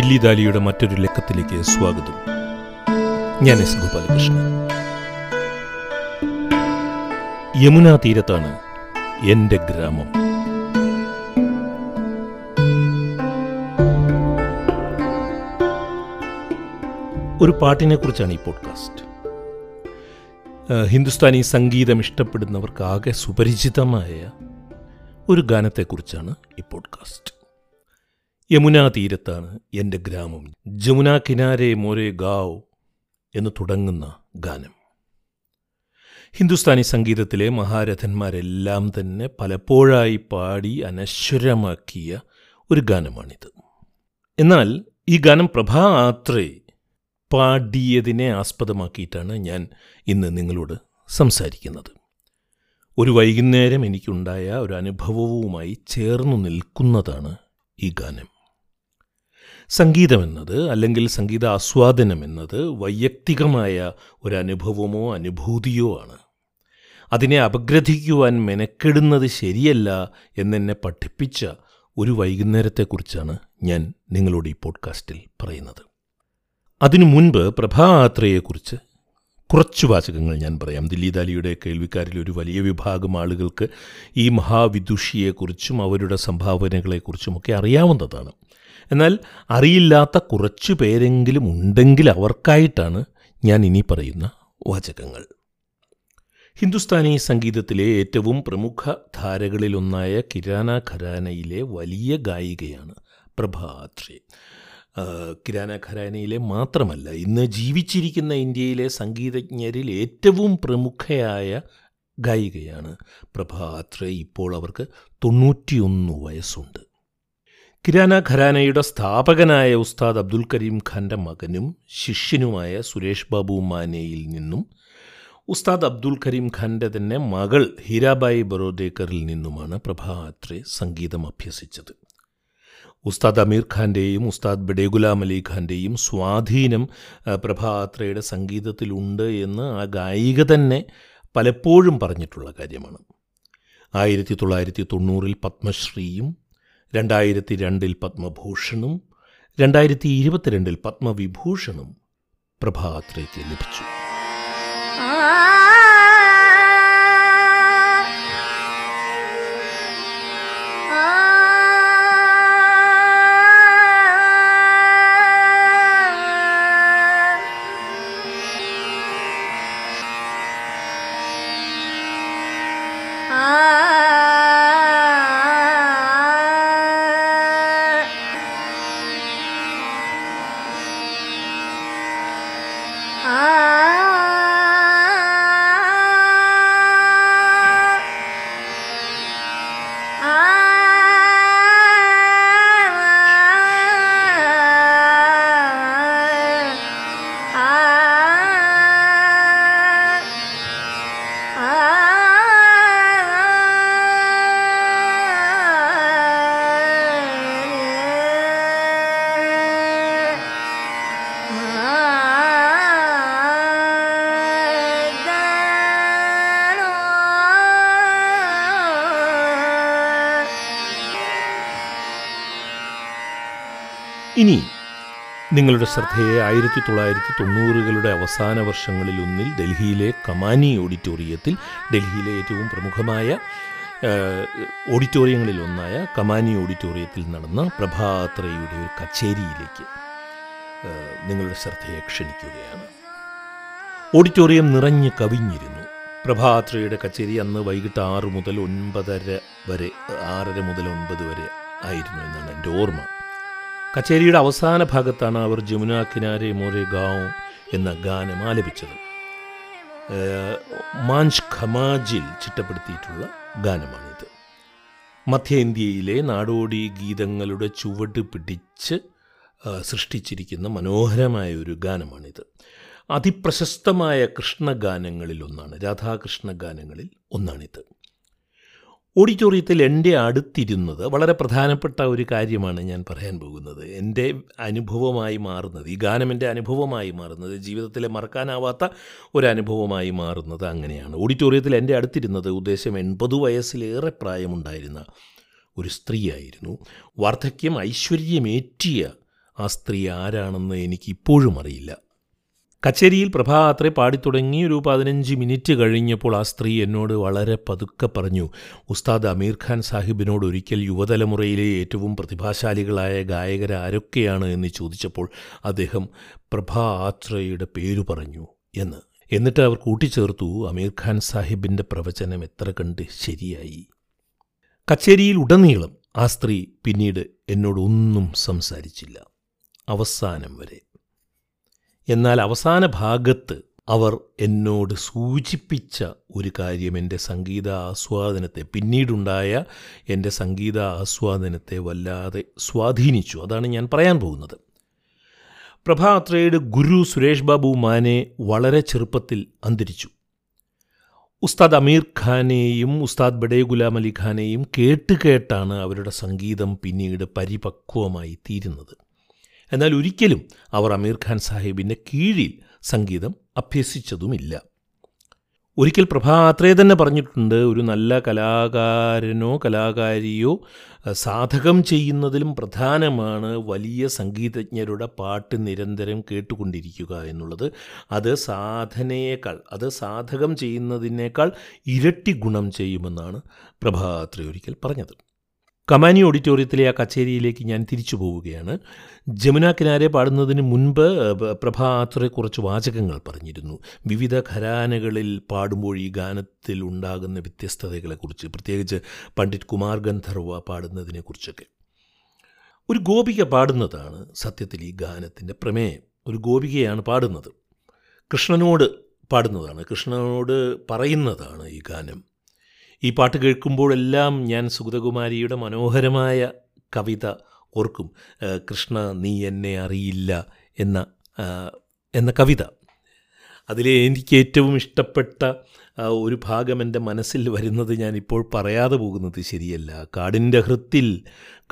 ദില്ലി ദാലിയുടെ മറ്റൊരു ലക്കത്തിലേക്ക് സ്വാഗതം. ഞാൻ എസ് ഗോപാലകൃഷ്ണൻ. യമുനാ തീരത്താണ് എന്റെ ഗ്രാമം. ഒരു പാട്ടിനെ കുറിച്ചാണ് ഈ പോഡ്കാസ്റ്റ്. ഹിന്ദുസ്ഥാനി സംഗീതം ഇഷ്ടപ്പെടുന്നവർക്ക് ആകെ സുപരിചിതമായ ഒരു ഗാനത്തെക്കുറിച്ചാണ് ഈ പോഡ്കാസ്റ്റ്. യമുനാ തീരത്താണ് എന്റെ ഗ്രാമം. ജമുന കിനാരെ മോരെ ഗാവ് എന്ന് തുടങ്ങുന്ന ഗാനം. ഹിന്ദുസ്ഥാനി സംഗീതത്തിലെ മഹാരഥന്മാരെല്ലാം തന്നെ പലപ്പോഴായി പാടി അനശ്വരമാക്കിയ ഒരു ഗാനമാണിത്. എന്നാൽ ഈ ഗാനം പ്രഭാ ആത്രേ പാടിയതിനെ ആസ്പദമാക്കിയിട്ടാണ് ഞാൻ ഇന്ന് നിങ്ങളോട് സംസാരിക്കുന്നത്. ഒരു വൈകുന്നേരം എനിക്കുണ്ടായ ഒരു അനുഭവവുമായി ചേർന്നു നിൽക്കുന്നതാണ് ഈ ഗാനം. സംഗീതമെന്നത് അല്ലെങ്കിൽ സംഗീത ആസ്വാദനം എന്നത് വൈയക്തികമായ ഒരു അനുഭവമോ അനുഭൂതിയോ ആണ്. അതിനെ അപഗ്രഥിക്കുവാൻ മെനക്കെടുന്നത് ശരിയല്ല എന്നെന്നെ പഠിപ്പിച്ച ഒരു വൈകുന്നേരത്തെക്കുറിച്ചാണ് ഞാൻ നിങ്ങളോട് ഈ പോഡ്കാസ്റ്റിൽ പറയുന്നത്. അതിനു മുൻപ് പ്രഭാത്രയെക്കുറിച്ച് കുറച്ച് വാചകങ്ങൾ ഞാൻ പറയാം. ദില്ലിദാലിയുടെ കേൾവിക്കാരിൽ ഒരു വലിയ വിഭാഗം ആളുകൾക്ക് ഈ മഹാവിദുഷിയെക്കുറിച്ചും അവരുടെ സംഭാവനകളെക്കുറിച്ചുമൊക്കെ അറിയാവുന്നതാണ്. എന്നാൽ അറിയില്ലാത്ത കുറച്ചു പേരെങ്കിലും ഉണ്ടെങ്കിൽ അവർക്കായിട്ടാണ് ഞാൻ ഇനി പറയുന്ന വാചകങ്ങൾ. ഹിന്ദുസ്ഥാനി സംഗീതത്തിലെ ഏറ്റവും പ്രമുഖ ധാരകളിലൊന്നായ കിരാന ഖരാനയിലെ വലിയ ഗായികയാണ് പ്രഭാത്രി. കിരാന ഖരാനയിലെ മാത്രമല്ല ഇന്ന് ജീവിച്ചിരിക്കുന്ന ഇന്ത്യയിലെ സംഗീതജ്ഞരിൽ ഏറ്റവും പ്രമുഖയായ ഗായികയാണ് പ്രഭാത്രേ. ഇപ്പോൾ അവർക്ക് തൊണ്ണൂറ്റിയൊന്ന് വയസ്സുണ്ട്. കിരാന ഖരാനയുടെ സ്ഥാപകനായ ഉസ്താദ് അബ്ദുൽ കരീം ഖാന്റെ മകനും ശിഷ്യനുമായ സുരേഷ് ബാബു മാനേയിൽ നിന്നും ഉസ്താദ് അബ്ദുൽ കരീം ഖാന്റെ തന്നെ മകൾ ഹീരാബായി ബറോദേക്കറിൽ നിന്നുമാണ് പ്രഭാത്രെ സംഗീതം അഭ്യസിച്ചത്. ഉസ്താദ് അമീർ ഖാന്റെയും ഉസ്താദ് ബഡേഗുലാം അലി ഖാന്റെയും സ്വാധീനം പ്രഭാത്രയുടെ സംഗീതത്തിലുണ്ട് എന്ന് ആ ഗായിക തന്നെ പലപ്പോഴും പറഞ്ഞിട്ടുള്ള കാര്യമാണ്. ആയിരത്തി തൊള്ളായിരത്തി തൊണ്ണൂറിൽ പത്മശ്രീയും രണ്ടായിരത്തി രണ്ടിൽ പത്മഭൂഷണും രണ്ടായിരത്തി ഇരുപത്തിരണ്ടിൽ പത്മവിഭൂഷണും പ്രഭാത്രയ്ക്ക് ലഭിച്ചു. ഇനി നിങ്ങളുടെ ശ്രദ്ധയെ ആയിരത്തി തൊള്ളായിരത്തി തൊണ്ണൂറുകളുടെ അവസാന വർഷങ്ങളിലൊന്നിൽ ഡൽഹിയിലെ കമാനി ഓഡിറ്റോറിയത്തിൽ ഡൽഹിയിലെ ഏറ്റവും പ്രമുഖമായ ഓഡിറ്റോറിയങ്ങളിൽ ഓഡിറ്റോറിയങ്ങളിലൊന്നായ കമാനി ഓഡിറ്റോറിയത്തിൽ നടന്ന പ്രഭാത്രയുടെ ഒരു കച്ചേരിയിലേക്ക് നിങ്ങളുടെ ശ്രദ്ധയെ ക്ഷണിക്കുകയാണ്. ഓഡിറ്റോറിയം നിറഞ്ഞ് കവിഞ്ഞിരുന്നു. പ്രഭാത്രയുടെ കച്ചേരി അന്ന് വൈകിട്ട് ആറ് മുതൽ ഒൻപതര വരെ ആറര മുതൽ ഒൻപത് വരെ ആയിരുന്നു എന്നാണ് എന്റെ ഓർമ്മ. കച്ചേരിയുടെ അവസാന ഭാഗത്താണ് അവർ ജമുന കിനാരെ മോരെ ഗാവ് എന്ന ഗാനം ആലപിച്ചത്. മാഞ്ച് ഖമാജിൽ ചിട്ടപ്പെടുത്തിയിട്ടുള്ള ഗാനമാണിത്. മധ്യ ഇന്ത്യയിലെ നാടോടി ഗീതങ്ങളുടെ ചുവട് പിടിച്ച് സൃഷ്ടിച്ചിരിക്കുന്ന മനോഹരമായ ഒരു ഗാനമാണിത്. അതിപ്രശസ്തമായ കൃഷ്ണഗാനങ്ങളിൽ ഒന്നാണ് രാധാകൃഷ്ണ ഗാനങ്ങളിൽ ഒന്നാണിത്. ഓഡിറ്റോറിയത്തിൽ എന്റെ അടുത്തിരുന്നത് വളരെ പ്രധാനപ്പെട്ട ഒരു കാര്യമാണ് ഞാൻ പറയാൻ പോകുന്നത്. എന്റെ അനുഭവമായി മാറുന്നത് ഈ ഗാനം എന്റെ അനുഭവമായി മാറുന്നത് ജീവിതത്തിലെ മറക്കാനാവാത്ത ഒരു അനുഭവമായി മാറുന്നത് അങ്ങനെയാണ്. ഓഡിറ്റോറിയത്തിൽ എന്റെ അടുത്തിരുന്നത് ഉദ്ദേശം എൺപത് വയസ്സിലേറെ പ്രായമുണ്ടായിരുന്ന ഒരു സ്ത്രീയായിരുന്നു. വാർദ്ധക്യം ഐശ്വര്യമേറ്റിയ ആ സ്ത്രീ ആരാണെന്ന് എനിക്കിപ്പോഴും അറിയില്ല. കച്ചേരിയിൽ പ്രഭാത്രെ പാടിത്തുടങ്ങി ഒരു പതിനഞ്ച് മിനിറ്റ് കഴിഞ്ഞപ്പോൾ ആ സ്ത്രീ എന്നോട് വളരെ പതുക്കെ പറഞ്ഞു ഉസ്താദ് അമീർ ഖാൻ സാഹിബിനോട് ഒരിക്കൽ യുവതലമുറയിലെ ഏറ്റവും പ്രതിഭാശാലികളായ ഗായകർ ആരൊക്കെയാണ് എന്ന് ചോദിച്ചപ്പോൾ അദ്ദേഹം പ്രഭാത്രയുടെ പേരു പറഞ്ഞു എന്ന്. എന്നിട്ട് അവർ കൂട്ടിച്ചേർത്തു അമീർ ഖാൻ സാഹിബിന്റെ പ്രവചനം എത്ര കണ്ട് ശരിയായി. കച്ചേരിയിൽ ഉടനീളം ആ സ്ത്രീ പിന്നീട് എന്നോടൊന്നും സംസാരിച്ചില്ല. അവസാനം വരെ എന്നാൽ അവസാന ഭാഗത്ത് അവർ എന്നോട് സൂചിപ്പിച്ച ഒരു കാര്യം എന്റെ സംഗീത ആസ്വാദനത്തെ പിന്നീടുണ്ടായ എന്റെ സംഗീത ആസ്വാദനത്തെ വല്ലാതെ സ്വാധീനിച്ചു. അതാണ് ഞാൻ പറയാൻ പോകുന്നത്. പ്രഭാത്രയുടെ ഗുരു സുരേഷ് ബാബു മാനെ വളരെ ചെറുപ്പത്തിൽ അന്തരിച്ചു. ഉസ്താദ് അമീർ ഖാനെയും ഉസ്താദ് ബഡേ ഗുലാം അലി ഖാനെയും കേട്ട് കേട്ടാണ് അവരുടെ സംഗീതം പിന്നീട് പരിപക്വമായി തീരുന്നത്. എന്നാൽ ഒരിക്കലും അവർ അമീർ ഖാൻ സാഹിബിന്റെ കീഴിൽ സംഗീതം അഭ്യസിച്ചതുമില്ല. ഒരിക്കൽ പ്രഭാത്രേ തന്നെ പറഞ്ഞിട്ടുണ്ട് ഒരു നല്ല കലാകാരനോ കലാകാരിയോ സാധകം ചെയ്യുന്നതിലും പ്രധാനമാണ് വലിയ സംഗീതജ്ഞരുടെ പാട്ട് നിരന്തരം കേട്ടുകൊണ്ടിരിക്കുക എന്നുള്ളത്. അത് സാധനയേക്കാൾ അത് സാധകം ചെയ്യുന്നതിനേക്കാൾ ഇരട്ടി ഗുണം ചെയ്യുമെന്നാണ് പ്രഭാത്രേ ഒരിക്കൽ പറഞ്ഞത്. കമാനി ഓഡിറ്റോറിയത്തിലെ ആ കച്ചേരിയിലേക്ക് ഞാൻ തിരിച്ചു പോവുകയാണ്. ജമുന കിനാരെ പാടുന്നതിന് മുൻപ് പ്രഭാത്രയെ കുറച്ച് വാചകങ്ങൾ പറഞ്ഞിരുന്നു. വിവിധ ഘരാനകളിൽ പാടുമ്പോൾ ഈ ഗാനത്തിൽ ഉണ്ടാകുന്ന വ്യത്യസ്തതകളെക്കുറിച്ച് പ്രത്യേകിച്ച് പണ്ഡിറ്റ് കുമാർ ഗന്ധർവ പാടുന്നതിനെക്കുറിച്ചൊക്കെ. ഒരു ഗോപിക പാടുന്നതാണ് സത്യത്തിൽ ഈ ഗാനത്തിന്റെ പ്രമേയം. ഒരു ഗോപികയാണ് പാടുന്നത്. കൃഷ്ണനോട് പാടുന്നതാണ്. കൃഷ്ണനോട് പറയുന്നതാണ് ഈ ഗാനം. ഈ പാട്ട് കേൾക്കുമ്പോഴെല്ലാം ഞാൻ സുഗതകുമാരിയുടെ മനോഹരമായ കവിത ഓർക്കും. കൃഷ്ണ നീ എന്നെ അറിയില്ല എന്ന എന്ന കവിത. അതിലെ എനിക്ക് ഏറ്റവും ഇഷ്ടപ്പെട്ട ഒരു ഭാഗം എന്റെ മനസ്സിൽ വരുന്നത് ഞാനിപ്പോൾ പറയാതെ പോകുന്നത് ശരിയല്ല. കാടിന്റെ ഹൃത്തിൽ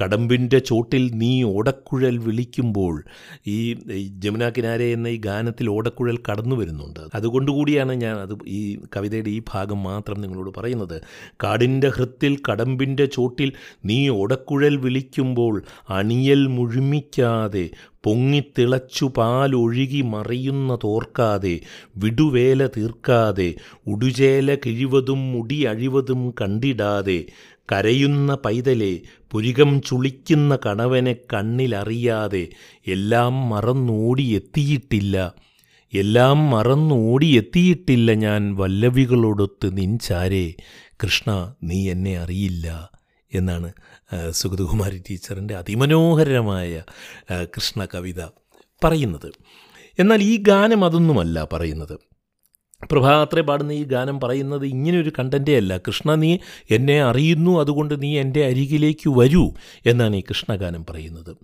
കടമ്പിന്റെ ചോട്ടിൽ നീ ഓടക്കുഴൽ വിളിക്കുമ്പോൾ ഈ ജമുന കിനാരെ എന്ന ഈ ഗാനത്തിൽ ഓടക്കുഴൽ കടന്നു വരുന്നുണ്ട്. അതുകൊണ്ടുകൂടിയാണ് ഞാൻ അത് ഈ കവിതയുടെ ഈ ഭാഗം മാത്രം നിങ്ങളോട് പറയുന്നത്. കാടിന്റെ ഹൃത്തിൽ കടമ്പിന്റെ ചോട്ടിൽ നീ ഓടക്കുഴൽ വിളിക്കുമ്പോൾ അണിയൽ മുഴുമിക്കാതെ പൊങ്ങിത്തിളച്ചു പാലൊഴുകി മറിയുന്നതോർക്കാതെ വിടുവേല തീർക്കാതെ ഉടുചേല കിഴിവതും മുടി അഴിവതും കണ്ടിടാതെ കരയുന്ന പൈതലെ പുരികം ചുളിക്കുന്ന കണവനെ കണ്ണിലറിയാതെ എല്ലാം മറന്നോടിയെത്തിയിട്ടില്ല എല്ലാം മറന്നോടിയെത്തിയിട്ടില്ല ഞാൻ വല്ലവികളോടൊത്ത് നിൻചാരേ. കൃഷ്ണ നീ എന്നെ അറിയില്ല. എന്നാണ് സുഗതകുമാരി ടീച്ചറിന്റെ അതിമനോഹരമായ കൃഷ്ണ കവിത പറയുന്നത്. എന്നാൽ ഈ ഗാനം അതൊന്നുമല്ല പറയുന്നത്. പ്രഭാത്രേ പാടുന്ന ഈ ഗാനം പറയുന്നത് ഇങ്ങനെയൊരു കണ്ടന്റേ അല്ല. കൃഷ്ണ നീ എന്നെ അറിയുന്നു അതുകൊണ്ട് നീ എന്റെ അരികിലേക്ക് വരൂ എന്നാണ് ഈ കൃഷ്ണഗാനം പറയുന്നത്.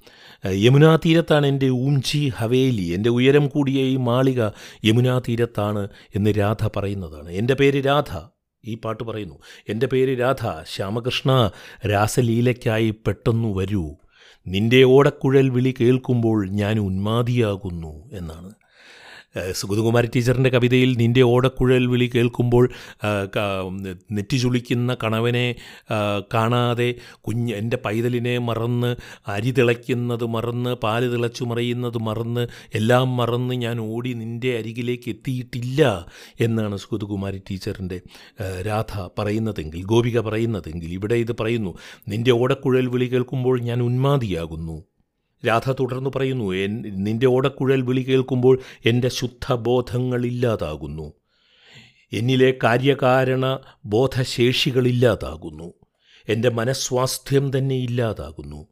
യമുനാ തീരത്താണ് എന്റെ ഊഞ്ചി ഹവേലി. എന്റെ ഉയരം കൂടിയ ഈ മാളിക യമുനാ തീരത്താണ് എന്ന് രാധ പറയുന്നതാണ്. എന്റെ പേര് രാധ. ഈ പാട്ട് പറയുന്നു. എന്റെ പേര് രാധ. ശ്യാമകൃഷ്ണ രാസലീലയ്ക്കായി പെട്ടെന്നു വരൂ. നിന്റെ ഓടക്കുഴൽ വിളി കേൾക്കുമ്പോൾ ഞാൻ ഉന്മാദിയാകുന്നു എന്നാണ്. സുഗതകുമാരി ടീച്ചറിന്റെ കവിതയിൽ നിന്റെ ഓടക്കുഴൽ വിളി കേൾക്കുമ്പോൾ നെറ്റി ചുളിക്കുന്ന കണവനെ കാണാതെ കുഞ്ഞ് എന്റെ പൈതലിനെ മറന്ന് അരി തിളയ്ക്കുന്നത് മറന്ന് പാൽ തിളച്ചു മറിയുന്നത് മറന്ന് എല്ലാം മറന്ന് ഞാൻ ഓടി നിന്റെ അരികിലേക്ക് എത്തിയിട്ടില്ല എന്നാണ് സുഗതകുമാരി ടീച്ചറിന്റെ രാധ പറയുന്നതെങ്കിൽ ഗോപിക പറയുന്നതെങ്കിൽ ഇവിടെ ഇത് പറയുന്നു നിന്റെ ഓടക്കുഴൽ വിളി കേൾക്കുമ്പോൾ ഞാൻ ഉന്മാദിയാകുന്നു. രാധ തുടർന്നു പറയുന്നു എൻ നിന്റെ ഓടക്കുഴൽ വിളി കേൾക്കുമ്പോൾ എന്റെ ശുദ്ധബോധങ്ങളില്ലാതാകുന്നു. എന്നിലെ കാര്യകാരണ ബോധശേഷികളില്ലാതാകുന്നു. എന്റെ മനസ്വാസ്ഥ്യം തന്നെ ഇല്ലാതാകുന്നു.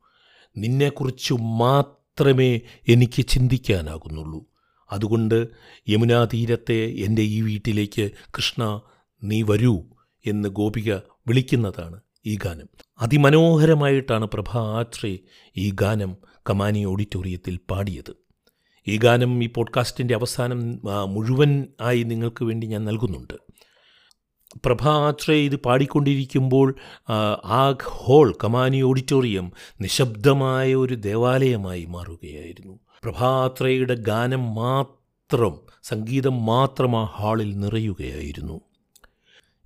നിന്നെക്കുറിച്ച് മാത്രമേ എനിക്ക് ചിന്തിക്കാനാകുന്നുള്ളൂ. അതുകൊണ്ട് യമുനാതീരത്തെ എന്റെ ഈ വീട്ടിലേക്ക് കൃഷ്ണ നീ വരൂ എന്ന് ഗോപിക വിളിക്കുന്നതാണ് ഈ ഗാനം. അതിമനോഹരമായിട്ടാണ് പ്രഭാ ആത്രേ ഈ ഗാനം കമാനി ഓഡിറ്റോറിയത്തിൽ പാടിയത്. ഈ ഗാനം ഈ പോഡ്കാസ്റ്റിന്റെ അവസാനം മുഴുവൻ ആയി നിങ്ങൾക്ക് വേണ്ടി ഞാൻ നൽകുന്നുണ്ട്. പ്രഭ ആത്രേ ഇത് പാടിക്കൊണ്ടിരിക്കുമ്പോൾ ആഗ് ഹോൾ കമാനി ഓഡിറ്റോറിയം നിശബ്ദമായ ഒരു ദേവാലയമായി മാറുകയായിരുന്നു. പ്രഭാത്രയുടെ ഗാനം മാത്രം സംഗീതം മാത്രം ആ ഹാളിൽ നിറയുകയായിരുന്നു.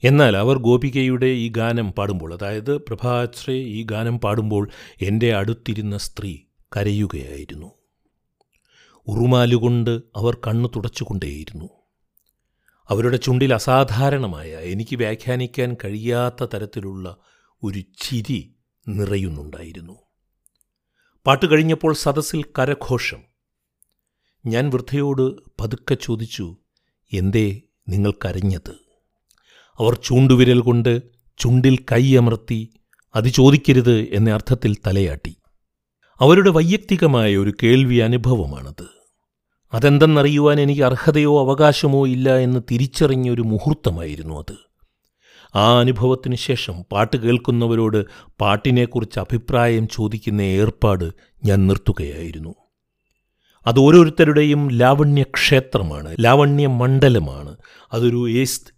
എന്നാൽ അവർ ഗോപികയുടെ ഈ ഗാനം പാടുമ്പോൾ അതായത് പ്രഭാത്രേ ഈ ഗാനം പാടുമ്പോൾ എന്റെ അടുത്തിരുന്ന സ്ത്രീ കരയുകയായിരുന്നു. ഉറുമാലുകൊണ്ട് അവർ കണ്ണു തുടച്ചുകൊണ്ടേയിരുന്നു. അവരുടെ ചുണ്ടിൽ അസാധാരണമായ എനിക്ക് വ്യാഖ്യാനിക്കാൻ കഴിയാത്ത തരത്തിലുള്ള ഒരു ചിരി നിറയുന്നുണ്ടായിരുന്നു. പാട്ട് കഴിഞ്ഞപ്പോൾ സദസ്സിൽ കരഘോഷം. ഞാൻ വൃദ്ധയോട് പതുക്കെ ചോദിച്ചു എന്തേ നിങ്ങൾ കരഞ്ഞത്? അവർ ചൂണ്ടുവിരൽ കൊണ്ട് ചുണ്ടിൽ കൈയമർത്തി അത് ചോദിക്കരുത് എന്ന അർത്ഥത്തിൽ തലയാട്ടി. അവരുടെ വൈയക്തികമായ ഒരു കേൾവി അനുഭവമാണത്. അതെന്തെന്നറിയുവാൻ എനിക്ക് അർഹതയോ അവകാശമോ ഇല്ല എന്ന് തിരിച്ചറിഞ്ഞ ഒരു മുഹൂർത്തമായിരുന്നു അത്. ആ അനുഭവത്തിന് ശേഷം പാട്ട് കേൾക്കുന്നവരോട് പാട്ടിനെക്കുറിച്ച് അഭിപ്രായം ചോദിക്കുന്ന ഏർപ്പാട് ഞാൻ നിർത്തുകയായിരുന്നു. അത് ഓരോരുത്തരുടെയും ലാവണ്യക്ഷേത്രമാണ് ലാവണ്യ മണ്ഡലമാണ് അതൊരു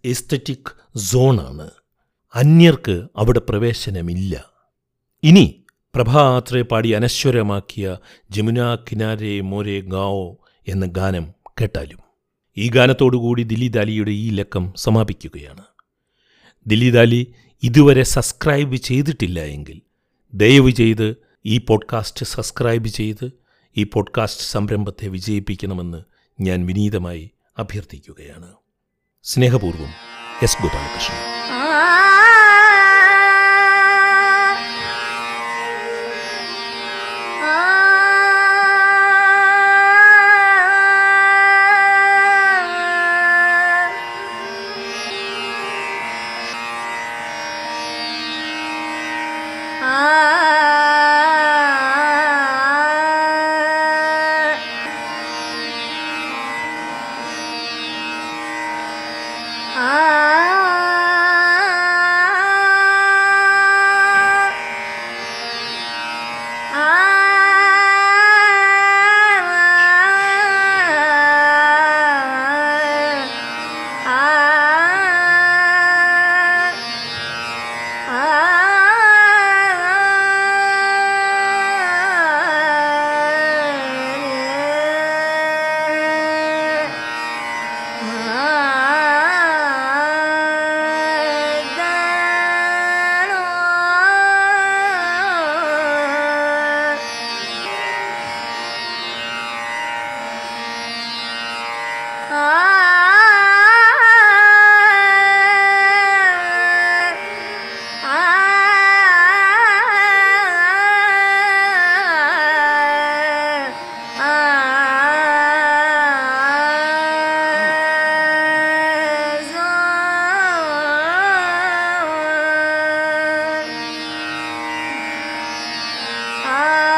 എസ്തറ്റിക് സോണാണ്. അന്യർക്ക് അവിടെ പ്രവേശനമില്ല. ഇനി പ്രഭാത്രേ പാടി അനശ്വരമാക്കിയ ജമുന കിനാരെ മോരെ ഗാവോ എന്ന ഗാനം കേട്ടാലും ഈ ഗാനത്തോടുകൂടി ദില്ലിദാലിയുടെ ഈ ലക്കം സമാപിക്കുകയാണ്. ദില്ലിദാലി ഇതുവരെ സബ്സ്ക്രൈബ് ചെയ്തിട്ടില്ല എങ്കിൽ ദയവ് ചെയ്ത് ഈ പോഡ്കാസ്റ്റ് സബ്സ്ക്രൈബ് ചെയ്ത് ഈ പോഡ്കാസ്റ്റ് സംരംഭത്തെ വിജയിപ്പിക്കണമെന്ന് ഞാൻ വിനീതമായി അഭ്യർത്ഥിക്കുകയാണ്. സ്നേഹപൂർവം എസ് ഗോപാലകൃഷ്ണൻ. Ah!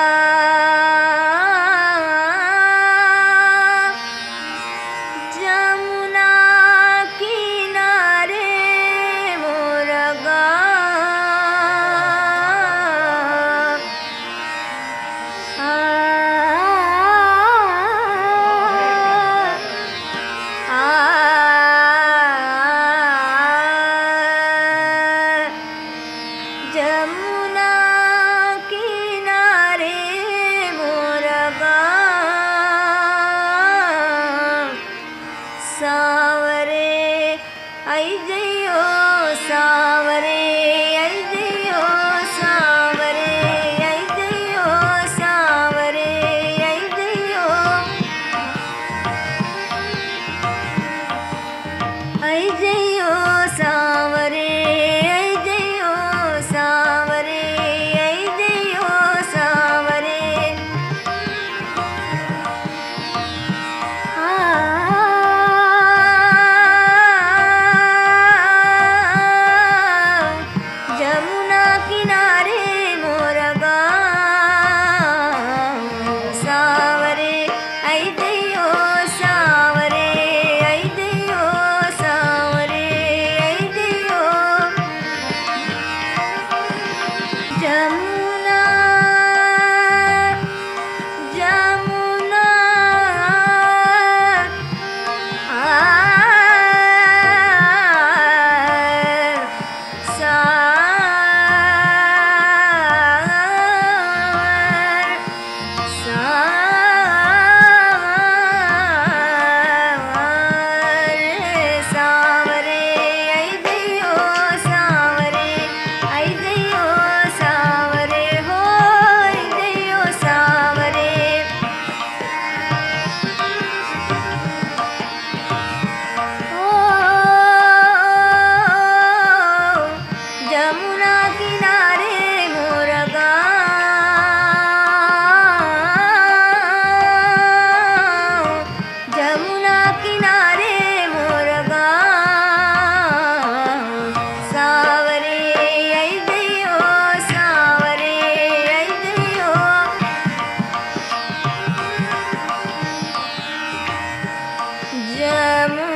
and